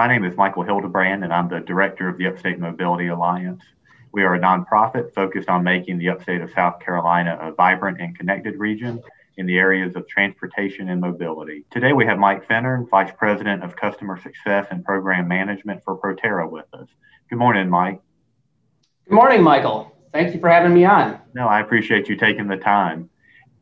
My name is Michael Hildebrand, and I'm the director of the Upstate Mobility Alliance. We are a nonprofit focused on making the upstate of South Carolina a vibrant and connected region in the areas of transportation and mobility. Today we have Mike Fenner, Vice President of Customer Success and Program Management for Proterra with us. Good morning, Mike. Good morning, Michael. Thank you for having me on. No, I appreciate you taking the time.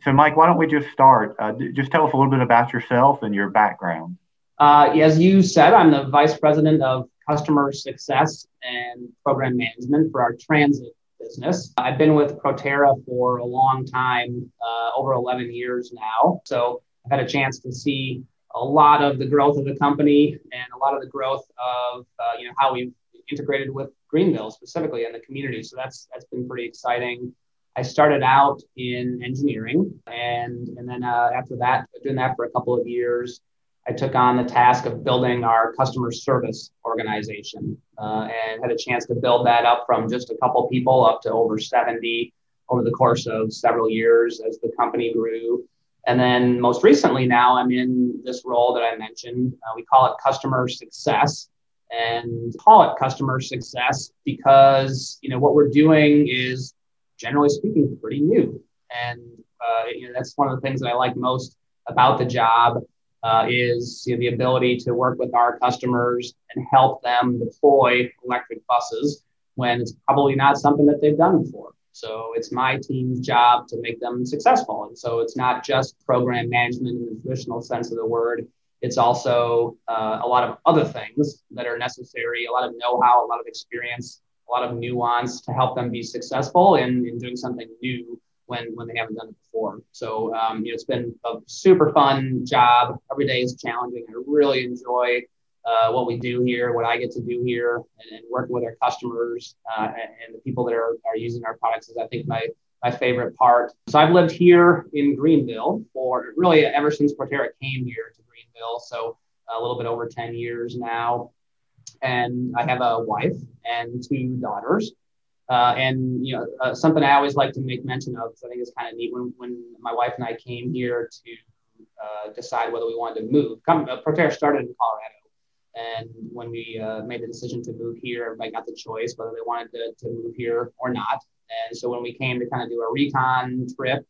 So, Mike, why don't we just start? Uh, just tell us a little bit about yourself and your background. Uh, as you said, I'm the Vice President of Customer Success and Program Management for our transit business. I've been with Proterra for a long time, uh, over 11 years now. So I've had a chance to see a lot of the growth of the company and a lot of the growth of uh, you know how we've integrated with Greenville specifically and the community. So that's that's been pretty exciting. I started out in engineering, and and then uh, after that, doing that for a couple of years, I took on the task of building our customer service organization, uh, and had a chance to build that up from just a couple people up to over 70 over the course of several years as the company grew. And then most recently, now I'm in this role that I mentioned. Uh, we call it customer success and call it customer success because you know what we're doing is generally speaking, pretty new. And uh, you know, that's one of the things that I like most about the job uh, is you know, the ability to work with our customers and help them deploy electric buses when it's probably not something that they've done before. So it's my team's job to make them successful. And so it's not just program management in the traditional sense of the word. It's also uh, a lot of other things that are necessary, a lot of know-how, a lot of experience a lot of nuance to help them be successful in, in doing something new when when they haven't done it before. So um, you know, it's been a super fun job. Every day is challenging. I really enjoy uh, what we do here, what I get to do here, and, and working with our customers uh, and, and, the people that are, are using our products is, I think, my my favorite part. So I've lived here in Greenville for really ever since Proterra came here to Greenville. So a little bit over 10 years now and I have a wife and two daughters. Uh, and you know uh, something I always like to make mention of because I think it's kind of neat when, when my wife and I came here to uh, decide whether we wanted to move. Come, uh, Proterra started in Colorado, and when we uh, made the decision to move here, everybody got the choice whether they wanted to, to move here or not. And so when we came to kind of do a recon trip,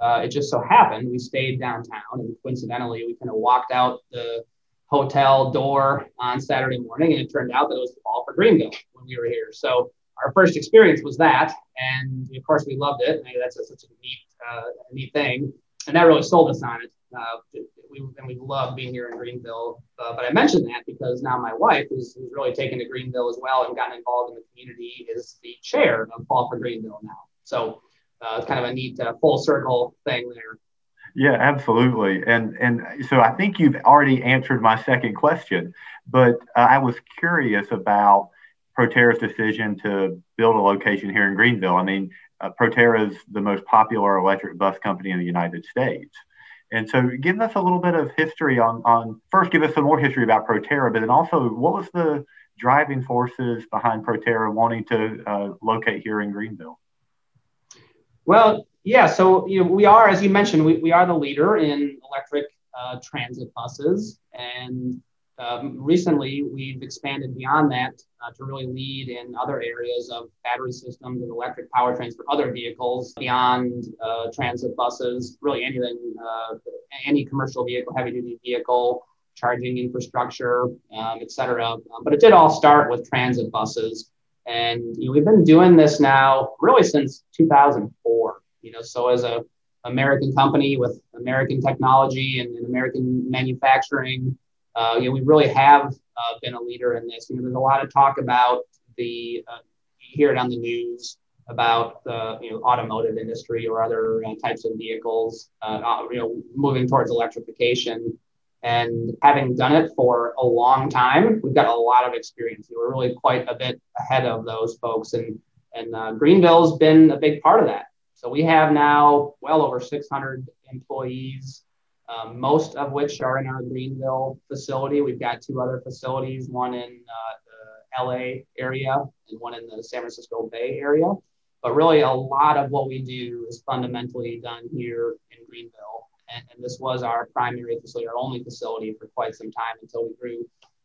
uh, it just so happened we stayed downtown, and coincidentally, we kind of walked out the hotel door on Saturday morning, and it turned out that it was the Fall for Greenville when we were here. So our first experience was that, and of course we loved it. That's such a neat, uh, neat thing, and that really sold us on it. Uh, we, and we love being here in Greenville. Uh, but I mentioned that because now my wife, who's, who's really taken to Greenville as well and gotten involved in the community, is the chair of Fall for Greenville now. So uh, it's kind of a neat uh, full circle thing there. Yeah, absolutely. And and so I think you've already answered my second question, but uh, I was curious about Proterra's decision to build a location here in Greenville. I mean, uh, Proterra is the most popular electric bus company in the United States. And so give us a little bit of history on, on first give us some more history about Proterra, but then also what was the driving forces behind Proterra wanting to uh, locate here in Greenville? Well, yeah, so you know, we are, as you mentioned, we, we are the leader in electric uh, transit buses. And um, recently we've expanded beyond that uh, to really lead in other areas of battery systems and electric powertrains for other vehicles beyond uh, transit buses, really anything, uh, any commercial vehicle, heavy duty vehicle, charging infrastructure, um, et cetera. Um, but it did all start with transit buses. And you know, we've been doing this now really since 2004. You know, so as a American company with American technology and, and American manufacturing, uh, you know, we really have uh, been a leader in this. You know, there's a lot of talk about the uh, you hear it on the news about the you know automotive industry or other uh, types of vehicles, uh, uh, you know, moving towards electrification. And having done it for a long time, we've got a lot of experience. We're really quite a bit ahead of those folks, and and Greenville's been a big part of that. So we have now well over 600 employees, um, most of which are in our Greenville facility. We've got two other facilities, one in uh, the LA area and one in the San Francisco Bay area. But really, a lot of what we do is fundamentally done here in Greenville. And, and this was our primary facility, our only facility for quite some time until we grew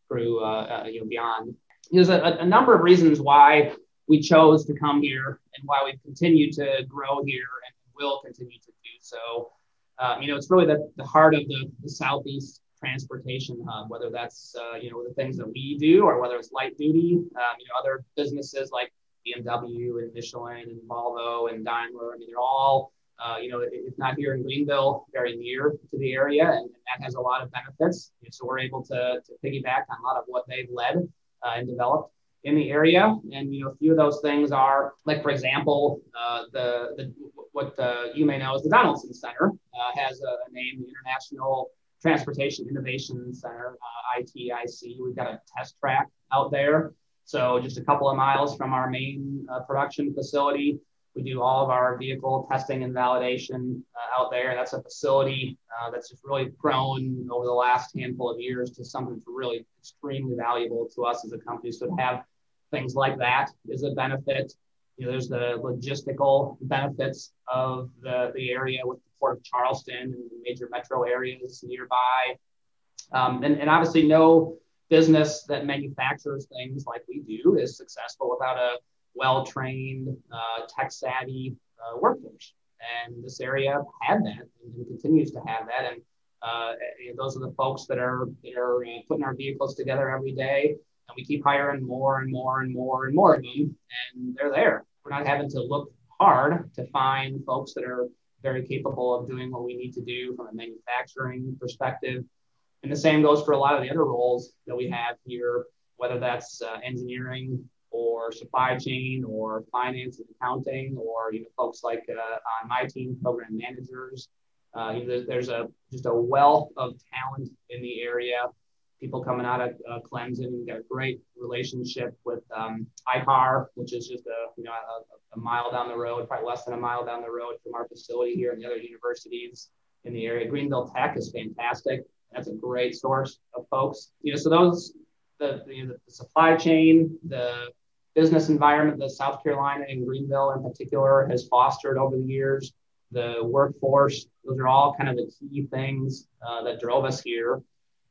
grew uh, uh, you know beyond. There's a, a number of reasons why we chose to come here and why we've continued to grow here and will continue to do so. Um, you know, it's really the, the heart of the, the Southeast transportation hub, whether that's, uh, you know, the things that we do or whether it's light duty, um, you know, other businesses like BMW and Michelin and Volvo and Daimler. I mean, they're all, uh, you know, if not here in Greenville, very near to the area, and, and that has a lot of benefits. So we're able to, to piggyback on a lot of what they've led uh, and developed in the area. And you know, a few of those things are like, for example, uh, the the what the, you may know as the Donaldson Center uh, has a, a, name, the International Transportation Innovation Center, uh, ITIC. We've got a test track out there. So just a couple of miles from our main uh, production facility, we do all of our vehicle testing and validation uh, out there. That's a facility uh, that's just really grown over the last handful of years to something that's really extremely valuable to us as a company. So to have things like that is a benefit. You know, there's the logistical benefits of the, the area with the Port of Charleston and the major metro areas nearby. Um, and, and obviously, no business that manufactures things like we do is successful without a well trained, uh, tech savvy uh, workforce. And this area had that and continues to have that. And uh, those are the folks that are, that are uh, putting our vehicles together every day. And we keep hiring more and more and more and more of them. And they're there. We're not having to look hard to find folks that are very capable of doing what we need to do from a manufacturing perspective. And the same goes for a lot of the other roles that we have here, whether that's uh, engineering or supply chain or finance and accounting or you know folks like uh, on my team, program managers. Uh, you know, there's, there's, a just a wealth of talent in the area people coming out of uh, Clemson. Got a great relationship with um, ICAR, which is just a you know a, a, mile down the road, probably less than a mile down the road from our facility here and the other universities in the area. Greenville Tech is fantastic. That's a great source of folks. You know, so those the, the, the supply chain, the business environment that South Carolina and Greenville in particular has fostered over the years, the workforce, those are all kind of the key things uh, that drove us here.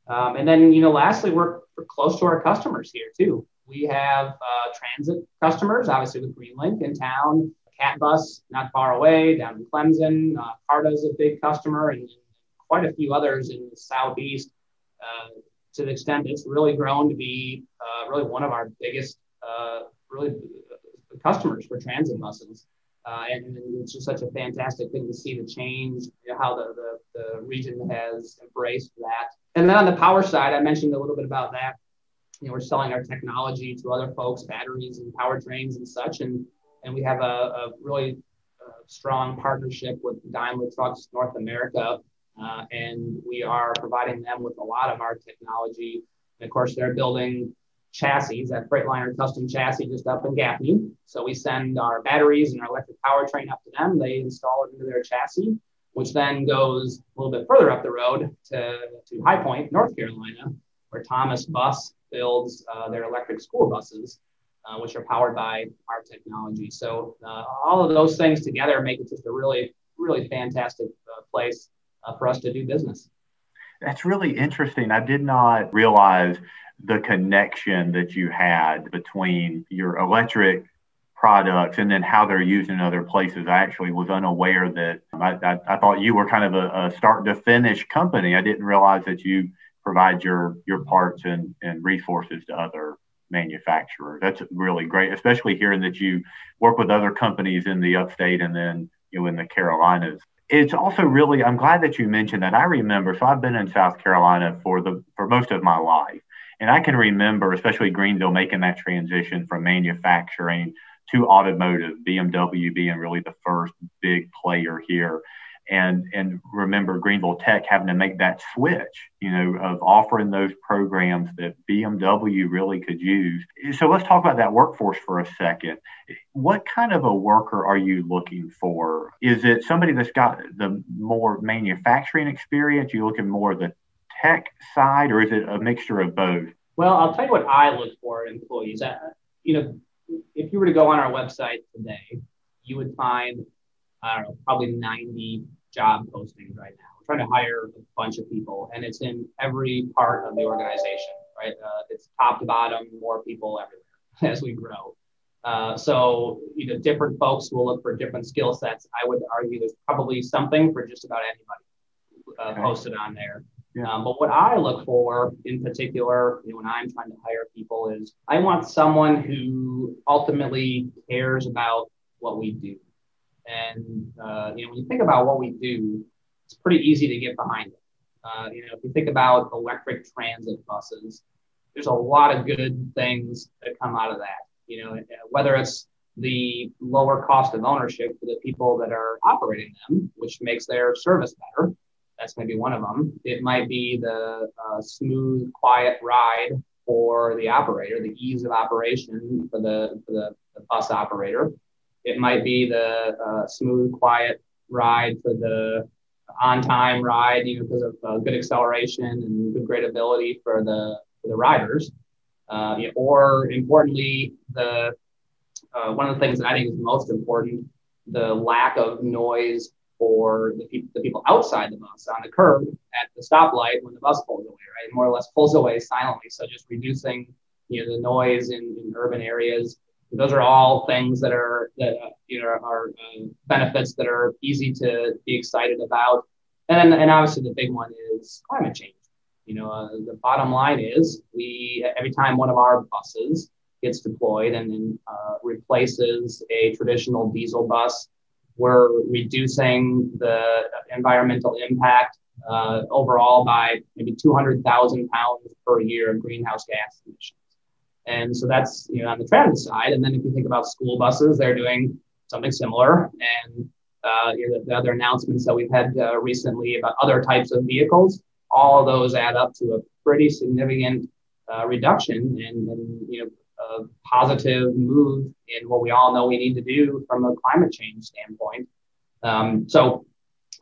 Um, and then, you know, lastly, we're, we're, close to our customers here too. We have uh, transit customers, obviously with Greenlink in town, Cat Bus not far away down in Clemson. Uh, Carta's a big customer, and, and quite a few others in the southeast. Uh, to the extent it's really grown to be uh, really one of our biggest, uh, really uh, customers for transit buses. Uh, and, it's just such a fantastic thing to see the change, you know, how the, the, the region has embraced that and then on the power side, I mentioned a little bit about that. You know, we're selling our technology to other folks, batteries and powertrains and such, and and we have a, a really uh, strong partnership with Daimler Trucks North America, uh, and we are providing them with a lot of our technology. And of course, they're building chassis, that Freightliner custom chassis just up in Gaffney. So we send our batteries and our electric powertrain up to them. They install it into their chassis which then goes a little bit further up the road to, to High Point, North Carolina, where Thomas Bus builds uh, their electric school buses, uh, which are powered by our technology. So uh, all of those things together make it just a really, really fantastic uh, place uh, for us to do business. That's really interesting. I did not realize the connection that you had between your electric products and then how they're used in other places. I actually was unaware that I, I, I thought you were kind of a, a, start to finish company. I didn't realize that you provide your your parts and, and resources to other manufacturers. That's really great, especially hearing that you work with other companies in the upstate and then you know in the Carolinas. It's also really I'm glad that you mentioned that. I remember so I've been in South Carolina for the for most of my life. And I can remember, especially Greenville, making that transition from manufacturing to automotive, BMW being really the first big player here. And, and remember Greenville Tech having to make that switch, you know, of offering those programs that BMW really could use. So let's talk about that workforce for a second. What kind of a worker are you looking for? Is it somebody that's got the more manufacturing experience? You looking more the tech side, or is it a mixture of both? Well, I'll tell you what I look for in employees. Uh, you know, if you were to go on our website today, you would find, I probably 90 job postings right now. We're trying to hire a bunch of people, and it's in every part of the organization right? Uh, it's top to bottom, more people everywhere as we grow. Uh, so, you know, different folks will look for different skill sets. I would argue there's probably something for just about anybody uh, okay. posted on there. Um, but what I look for in particular, you know, when I'm trying to hire people is I want someone who ultimately cares about what we do. And, uh, you know, when you think about what we do, it's pretty easy to get behind it. Uh, you know, if you think about electric transit buses, there's a lot of good things that come out of that. You know, whether it's the lower cost of ownership for the people that are operating them, which makes their service better. That's maybe one of them. It might be the uh, smooth, quiet ride for the operator, the ease of operation for the, for the, the bus operator. It might be the uh, smooth, quiet ride for the on-time ride, you know, because of uh, good acceleration and good gradability for the for the riders. Uh, or importantly, the uh, one of the things that I think is most important, the lack of noise for the, pe- the people outside the bus on the curb at the stoplight when the bus pulls away, right? More or less pulls away silently. So just reducing, you know, the noise in, in urban areas. Those are all things that are that you know are uh, benefits that are easy to be excited about. And and obviously the big one is climate change. You know, uh, the bottom line is we every time one of our buses gets deployed and then uh, replaces a traditional diesel bus we're reducing the environmental impact uh, overall by maybe 200,000 pounds per year of greenhouse gas emissions. And so that's you know on the transit side. And then if you think about school buses, they're doing something similar. And uh, you know, the, the, other announcements that we've had uh, recently about other types of vehicles, all of those add up to a pretty significant uh, reduction in, in you know a positive move in what we all know we need to do from a climate change standpoint. Um, so,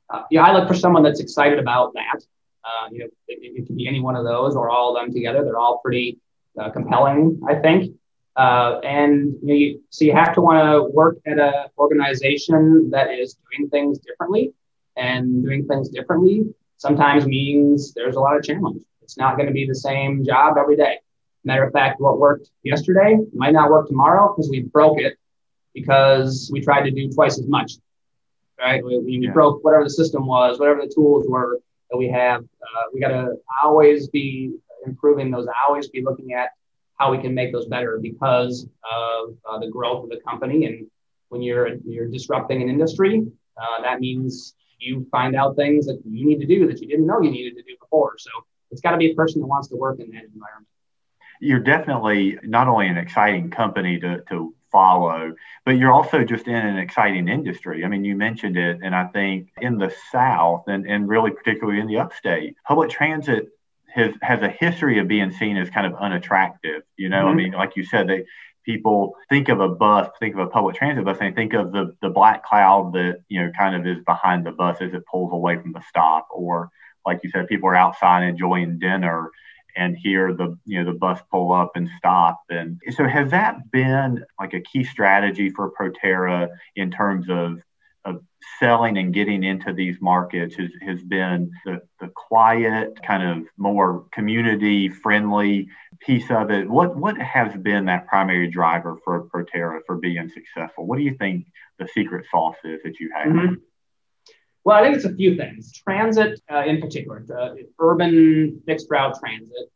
uh, yeah, I look for someone that's excited about that. Uh, you know, it, it, can be any one of those or all of them together. They're all pretty uh, compelling, I think. Uh, and you know, you, so you have to want to work at an organization that is doing things differently, and doing things differently sometimes means there's a lot of challenge. It's not going to be the same job every day. Matter of fact, what worked yesterday might not work tomorrow because we broke it because we tried to do twice as much. Right? We, we yeah. broke whatever the system was, whatever the tools were that we have. Uh, we got to always be improving those, always be looking at how we can make those better because of uh, the growth of the company. And when you're you're disrupting an industry, uh, that means you find out things that you need to do that you didn't know you needed to do before. So it's got to be a person that wants to work in that environment you're definitely not only an exciting company to, to follow, but you're also just in an exciting industry. I mean, you mentioned it, and I think in the South and, and really particularly in the upstate, public transit has, has a history of being seen as kind of unattractive. You know, mm-hmm. I mean, like you said, they people think of a bus, think of a public transit bus, and think of the the black cloud that you know kind of is behind the bus as it pulls away from the stop, or like you said, people are outside enjoying dinner and hear the you know the bus pull up and stop. And so has that been like a key strategy for Proterra in terms of of selling and getting into these markets? Has, has been the, the quiet kind of more community friendly piece of it? What what has been that primary driver for Proterra for being successful? What do you think the secret sauce is that you have? Mm-hmm. Well, I think it's a few things. Transit, uh, in particular, uh, urban fixed route transit,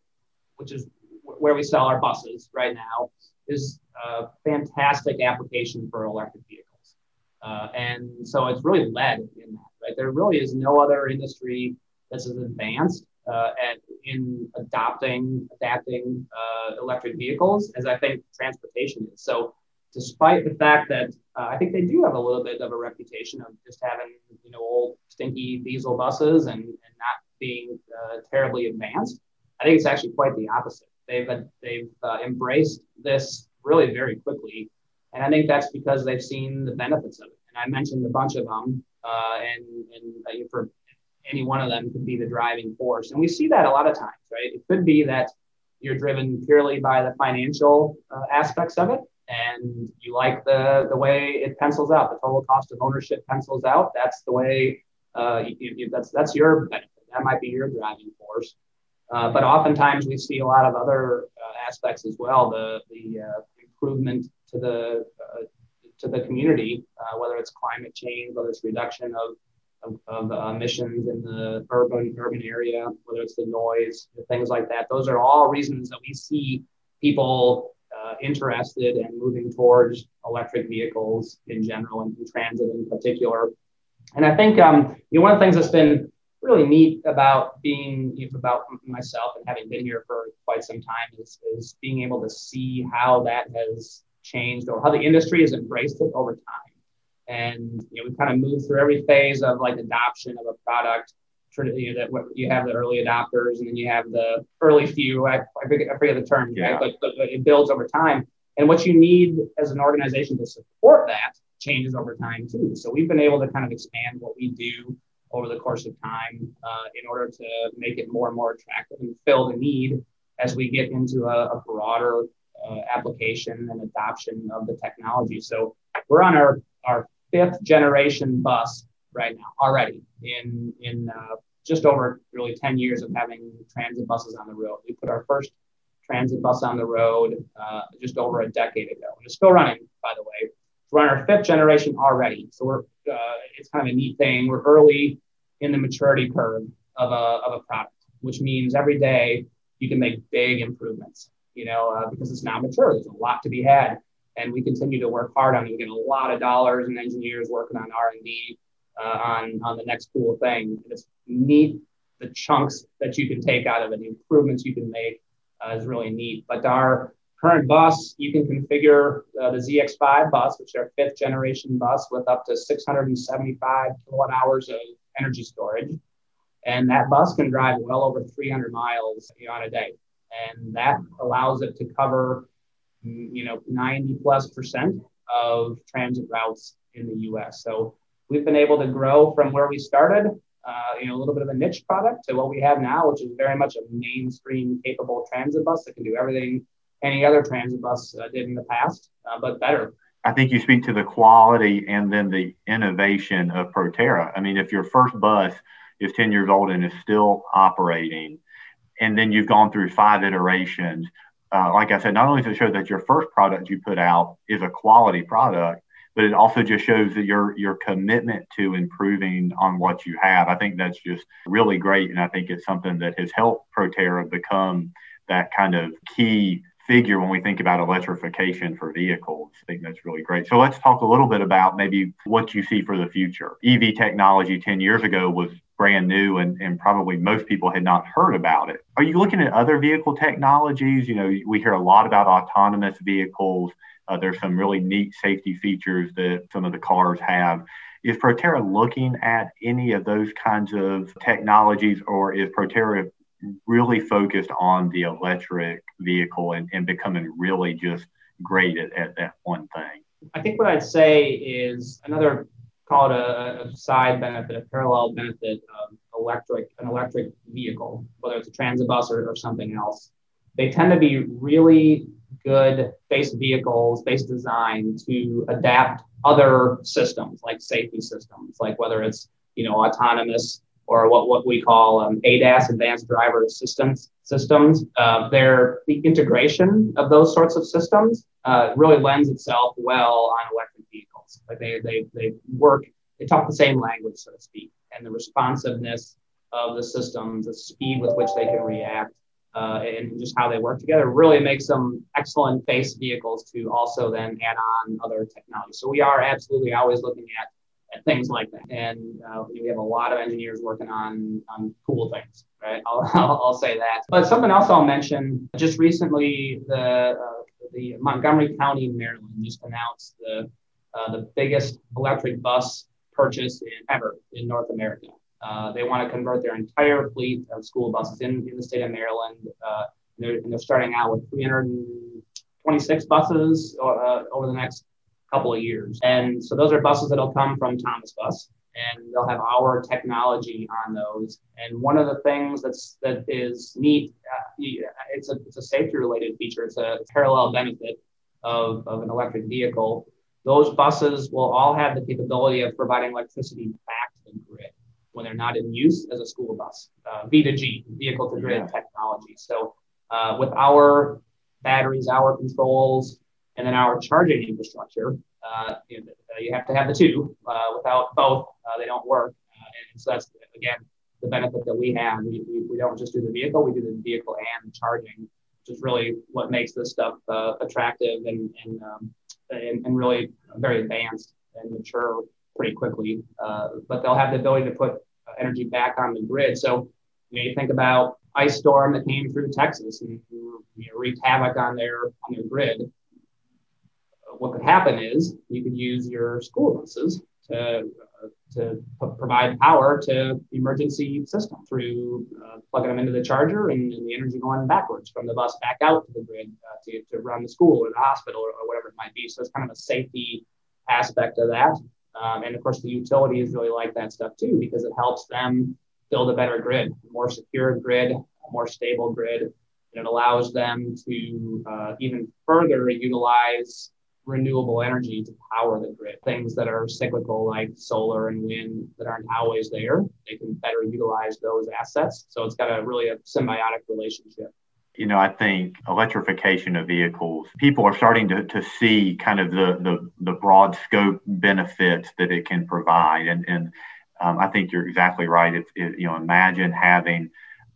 which is where we sell our buses right now, is a fantastic application for electric vehicles. Uh, and so it's really led in that, right? There really is no other industry that's as advanced uh, at, in adopting, adapting uh, electric vehicles as I think transportation is. So despite the fact that uh, I think they do have a little bit of a reputation of just having, you know, old stinky diesel buses and, and not being uh, terribly advanced. I think it's actually quite the opposite. They've uh, they've uh, embraced this really very quickly, and I think that's because they've seen the benefits of it. And I mentioned a bunch of them, uh, and and uh, for any one of them could be the driving force. And we see that a lot of times, right? It could be that you're driven purely by the financial aspects of it and you like the the way it pencils out, the total cost of ownership pencils out. That's the way uh, you, you, that's that's your benefit. That might be your driving force. Uh, but oftentimes we see a lot of other uh, aspects as well. The the uh, improvement to the uh, to the community, uh, whether it's climate change, whether it's reduction of of, of emissions in the urban urban area, whether it's the noise, things like that. Those are all reasons that we see people uh, interested and moving towards electric vehicles in general and transit in particular. And I think um, you know, one of the things that's been really neat about being about myself and having been here for quite some time is, is being able to see how that has changed or how the industry has embraced it over time. And you know, we kind of moved through every phase of like adoption of a product. You know, that you have the early adopters, and then you have the early few. I, I, forget, I forget the term, yeah. right? But, but, but it builds over time. And what you need as an organization to support that changes over time too. So we've been able to kind of expand what we do over the course of time uh, in order to make it more and more attractive and fill the need as we get into a, a broader uh, application and adoption of the technology. So we're on our, our fifth generation bus right now already in, in uh, just over really 10 years of having transit buses on the road. We put our first transit bus on the road uh, just over a decade ago. And it's still running, by the way. We're on our fifth generation already. So we're uh, it's kind of a neat thing. We're early in the maturity curve of a, of a product, which means every day you can make big improvements, you know, uh, because it's not mature. There's a lot to be had. And we continue to work hard on it. We get a lot of dollars and engineers working on R&D uh, on, on the next cool thing. It's neat, the chunks that you can take out of it, the improvements you can make uh, is really neat. But our current bus, you can configure uh, the ZX5 bus, which is our fifth generation bus with up to 675 kilowatt hours of energy storage. And that bus can drive well over 300 miles on a day. And that allows it to cover, you know, 90 plus percent of transit routes in the US. So we've been able to grow from where we started, uh, you know, a little bit of a niche product to what we have now, which is very much a mainstream capable transit bus that can do everything any other transit bus uh, did in the past, uh, but better. I think you speak to the quality and then the innovation of Proterra. I mean, if your first bus is 10 years old and is still operating, and then you've gone through five iterations, uh, like I said, not only it show that your first product you put out is a quality product, but it also just shows that your your commitment to improving on what you have. I think that's just really great, and I think it's something that has helped Proterra become that kind of key figure when we think about electrification for vehicles. I think that's really great. So let's talk a little bit about maybe what you see for the future. EV technology 10 years ago was brand new and, and probably most people had not heard about it. Are you looking at other vehicle technologies? You know, we hear a lot about autonomous vehicles. Uh, there's some really neat safety features that some of the cars have. Is Proterra looking at any of those kinds of technologies, or is Proterra really focused on the electric vehicle and, and becoming really just great at, at that one thing. I think what I'd say is another call it a, a side benefit, a parallel benefit of electric an electric vehicle, whether it's a transit bus or, or something else. They tend to be really good base vehicles, base design to adapt other systems like safety systems, like whether it's you know autonomous or what, what we call um, ADAS, Advanced Driver Assistance Systems. Uh, the integration of those sorts of systems uh, really lends itself well on electric Like they, they, they work, they talk the same language, so to speak, and the responsiveness of the systems, the speed with which they can react, uh, and just how they work together really makes them excellent base vehicles to also then add on other technology. So we are absolutely always looking at things like that. And uh, we have a lot of engineers working on, on cool things, right? I'll, I'll, I'll say that. But something else I'll mention just recently, the, uh, the Montgomery County, Maryland just announced the, uh, the biggest electric bus purchase in, ever in North America. Uh, they want to convert their entire fleet of school buses in, in the state of Maryland. Uh, and they're, and they're starting out with 326 buses uh, over the next couple of years. And so those are buses that'll come from Thomas Bus and they'll have our technology on those. And one of the things that's that is neat, uh, it's a it's a safety related feature. It's a parallel benefit of, of an electric vehicle. Those buses will all have the capability of providing electricity back to the grid. when they're not in use as a school bus, uh, V2G, vehicle to grid yeah. technology. So uh, with our batteries, our controls, and then our charging infrastructure, uh, you, know, you, have to have the two. Uh, without both, uh, they don't work. Uh, and so that's again the benefit that we have. We, we, we, don't just do the vehicle; we do the vehicle and charging, which is really what makes this stuff attractive and and, um, and and really very advanced and mature pretty quickly. Uh, but they'll have the ability to put energy back on the grid. So you know, you think about ice storm that came through Texas and you know, wreaked havoc on their on their grid. What could happen is you could use your school buses to to provide power to emergency system through uh, plugging them into the charger and, and, the energy going backwards from the bus back out to the grid uh, to, to run the school or the hospital or, or, whatever it might be. So it's kind of a safety aspect of that. Um, and of course, the utilities really like that stuff too because it helps them build a better grid, more secure grid, more stable grid. And it allows them to uh, even further utilize renewable energy to power the grid. Things that are cyclical, like solar and wind, that aren't always there, they can better utilize those assets. So it's got a really a symbiotic relationship. You know, I think electrification of vehicles, people are starting to, to see kind of the, the, the broad scope benefits that it can provide. And, and um, I think you're exactly right. If, if, you know, imagine having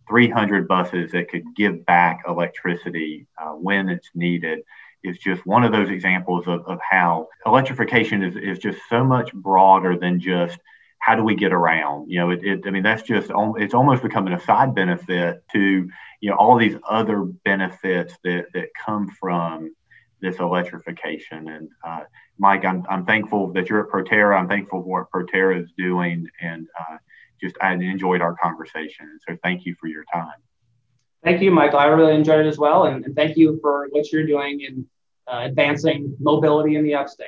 300 buses that could give back electricity uh, when it's needed is just one of those examples of, of how electrification is, is just so much broader than just how do we get around? You know, it, it I mean, that's just, it's almost becoming a side benefit to you know all these other benefits that that come from this electrification. And uh, Mike, I'm, I'm thankful that you're at Proterra. I'm thankful for what Proterra is doing, and uh, just I enjoyed our conversation. So thank you for your time. Thank you, Michael. I really enjoyed it as well, and, and thank you for what you're doing in uh, Uh, advancing mobility in the upstate.